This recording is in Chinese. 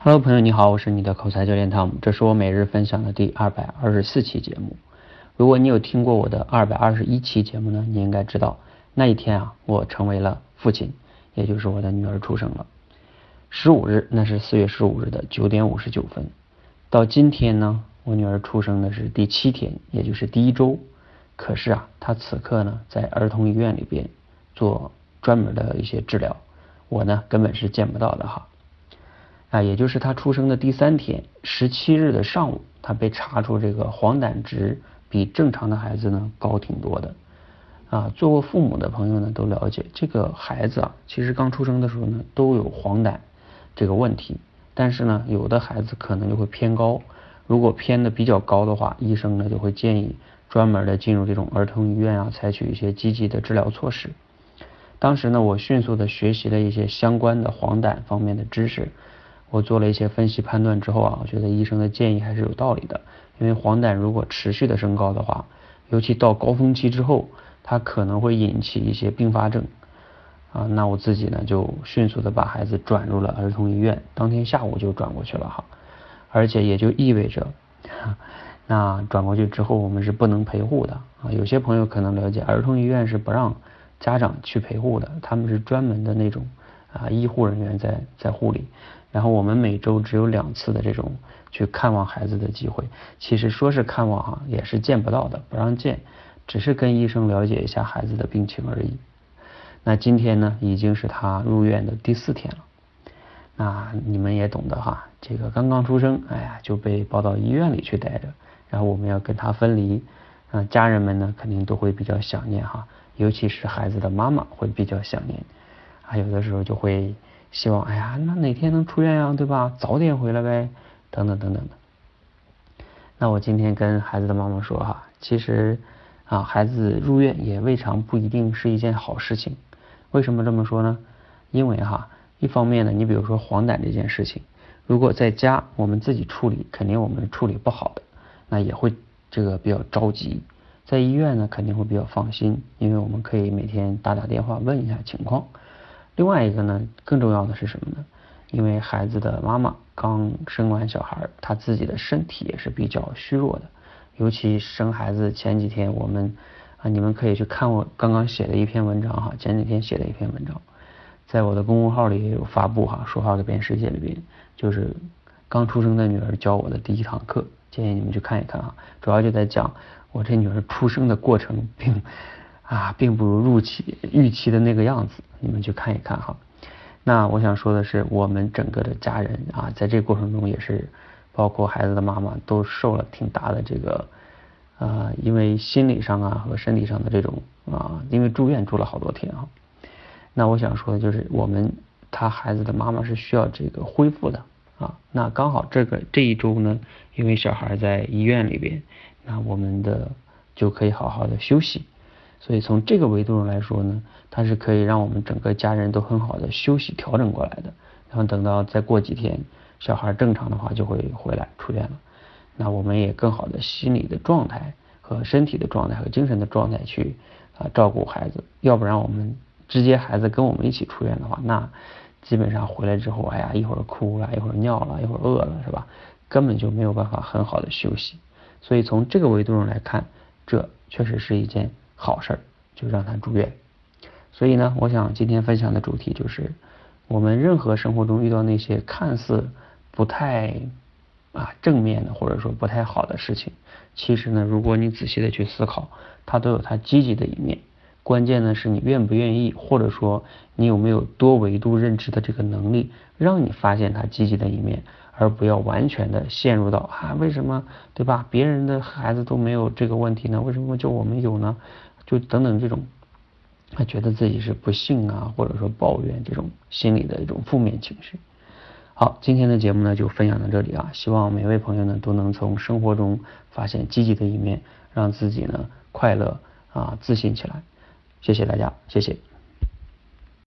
Hello，朋友你好，我是你的口才教练汤姆，这是我每日分享的第二百二十四期节目。如果你有听过我的二百二十一期节目呢，你应该知道那一天啊，我成为了父亲，也就是我的女儿出生了。十五日，那是四月十五日的九点五十九分。到今天呢，我女儿出生的是第七天，也就是第一周。可是啊，她此刻呢，在儿童医院里边做专门的一些治疗，我呢根本是见不到的哈。啊，也就是他出生的第三天，十七日的上午，他被查出这个黄疸值比正常的孩子呢高挺多的。啊，做过父母的朋友呢都了解，这个孩子啊，其实刚出生的时候呢都有黄疸这个问题，但是呢，有的孩子可能就会偏高，如果偏的比较高的话，医生呢就会建议专门的进入这种儿童医院啊，采取一些积极的治疗措施。当时呢，我迅速的学习了一些相关的黄疸方面的知识。我做了一些分析判断之后啊，我觉得医生的建议还是有道理的。因为黄疸如果持续的升高的话，尤其到高峰期之后，它可能会引起一些并发症啊。那我自己呢就迅速的把孩子转入了儿童医院，当天下午就转过去了哈。而且也就意味着，那转过去之后我们是不能陪护的啊。有些朋友可能了解，儿童医院是不让家长去陪护的，他们是专门的那种啊医护人员在在护理。然后我们每周只有两次的这种去看望孩子的机会，其实说是看望哈，也是见不到的，不让见，只是跟医生了解一下孩子的病情而已。那今天呢，已经是他入院的第四天了。那你们也懂得哈，这个刚刚出生，哎呀就被抱到医院里去待着，然后我们要跟他分离，嗯，家人们呢肯定都会比较想念哈，尤其是孩子的妈妈会比较想念，啊，有的时候就会。希望哎呀，那哪天能出院呀，对吧？早点回来呗，等等等等的。那我今天跟孩子的妈妈说哈，其实啊，孩子入院也未尝不一定是一件好事情。为什么这么说呢？因为哈，一方面呢，你比如说黄疸这件事情，如果在家我们自己处理，肯定我们处理不好的，那也会这个比较着急。在医院呢，肯定会比较放心，因为我们可以每天打打电话问一下情况。另外一个呢，更重要的是什么呢？因为孩子的妈妈刚生完小孩，她自己的身体也是比较虚弱的。尤其生孩子前几天，我们啊，你们可以去看我刚刚写的一篇文章哈，前几天写的一篇文章，在我的公众号里也有发布哈，说话改变世界里边，就是刚出生的女儿教我的第一堂课，建议你们去看一看哈。主要就在讲我这女儿出生的过程，并啊，并不如预期预期的那个样子。你们去看一看哈，那我想说的是，我们整个的家人啊，在这个过程中也是，包括孩子的妈妈都受了挺大的这个啊，因为心理上啊和身体上的这种啊，因为住院住了好多天啊。那我想说的就是，我们他孩子的妈妈是需要这个恢复的啊。那刚好这个这一周呢，因为小孩在医院里边，那我们的就可以好好的休息。所以从这个维度上来说呢，它是可以让我们整个家人都很好的休息调整过来的。然后等到再过几天，小孩正常的话就会回来出院了。那我们也更好的心理的状态和身体的状态和精神的状态去啊照顾孩子。要不然我们直接孩子跟我们一起出院的话，那基本上回来之后，哎呀一会儿哭了，一会儿尿了，一会儿饿了，是吧？根本就没有办法很好的休息。所以从这个维度上来看，这确实是一件。好事儿就让他住院，所以呢，我想今天分享的主题就是，我们任何生活中遇到那些看似不太啊正面的或者说不太好的事情，其实呢，如果你仔细的去思考，它都有它积极的一面。关键呢是你愿不愿意，或者说你有没有多维度认知的这个能力，让你发现它积极的一面。而不要完全的陷入到啊，为什么对吧？别人的孩子都没有这个问题呢？为什么就我们有呢？就等等这种，他觉得自己是不幸啊，或者说抱怨这种心理的一种负面情绪。好，今天的节目呢就分享到这里啊，希望每位朋友呢都能从生活中发现积极的一面，让自己呢快乐啊自信起来。谢谢大家，谢谢。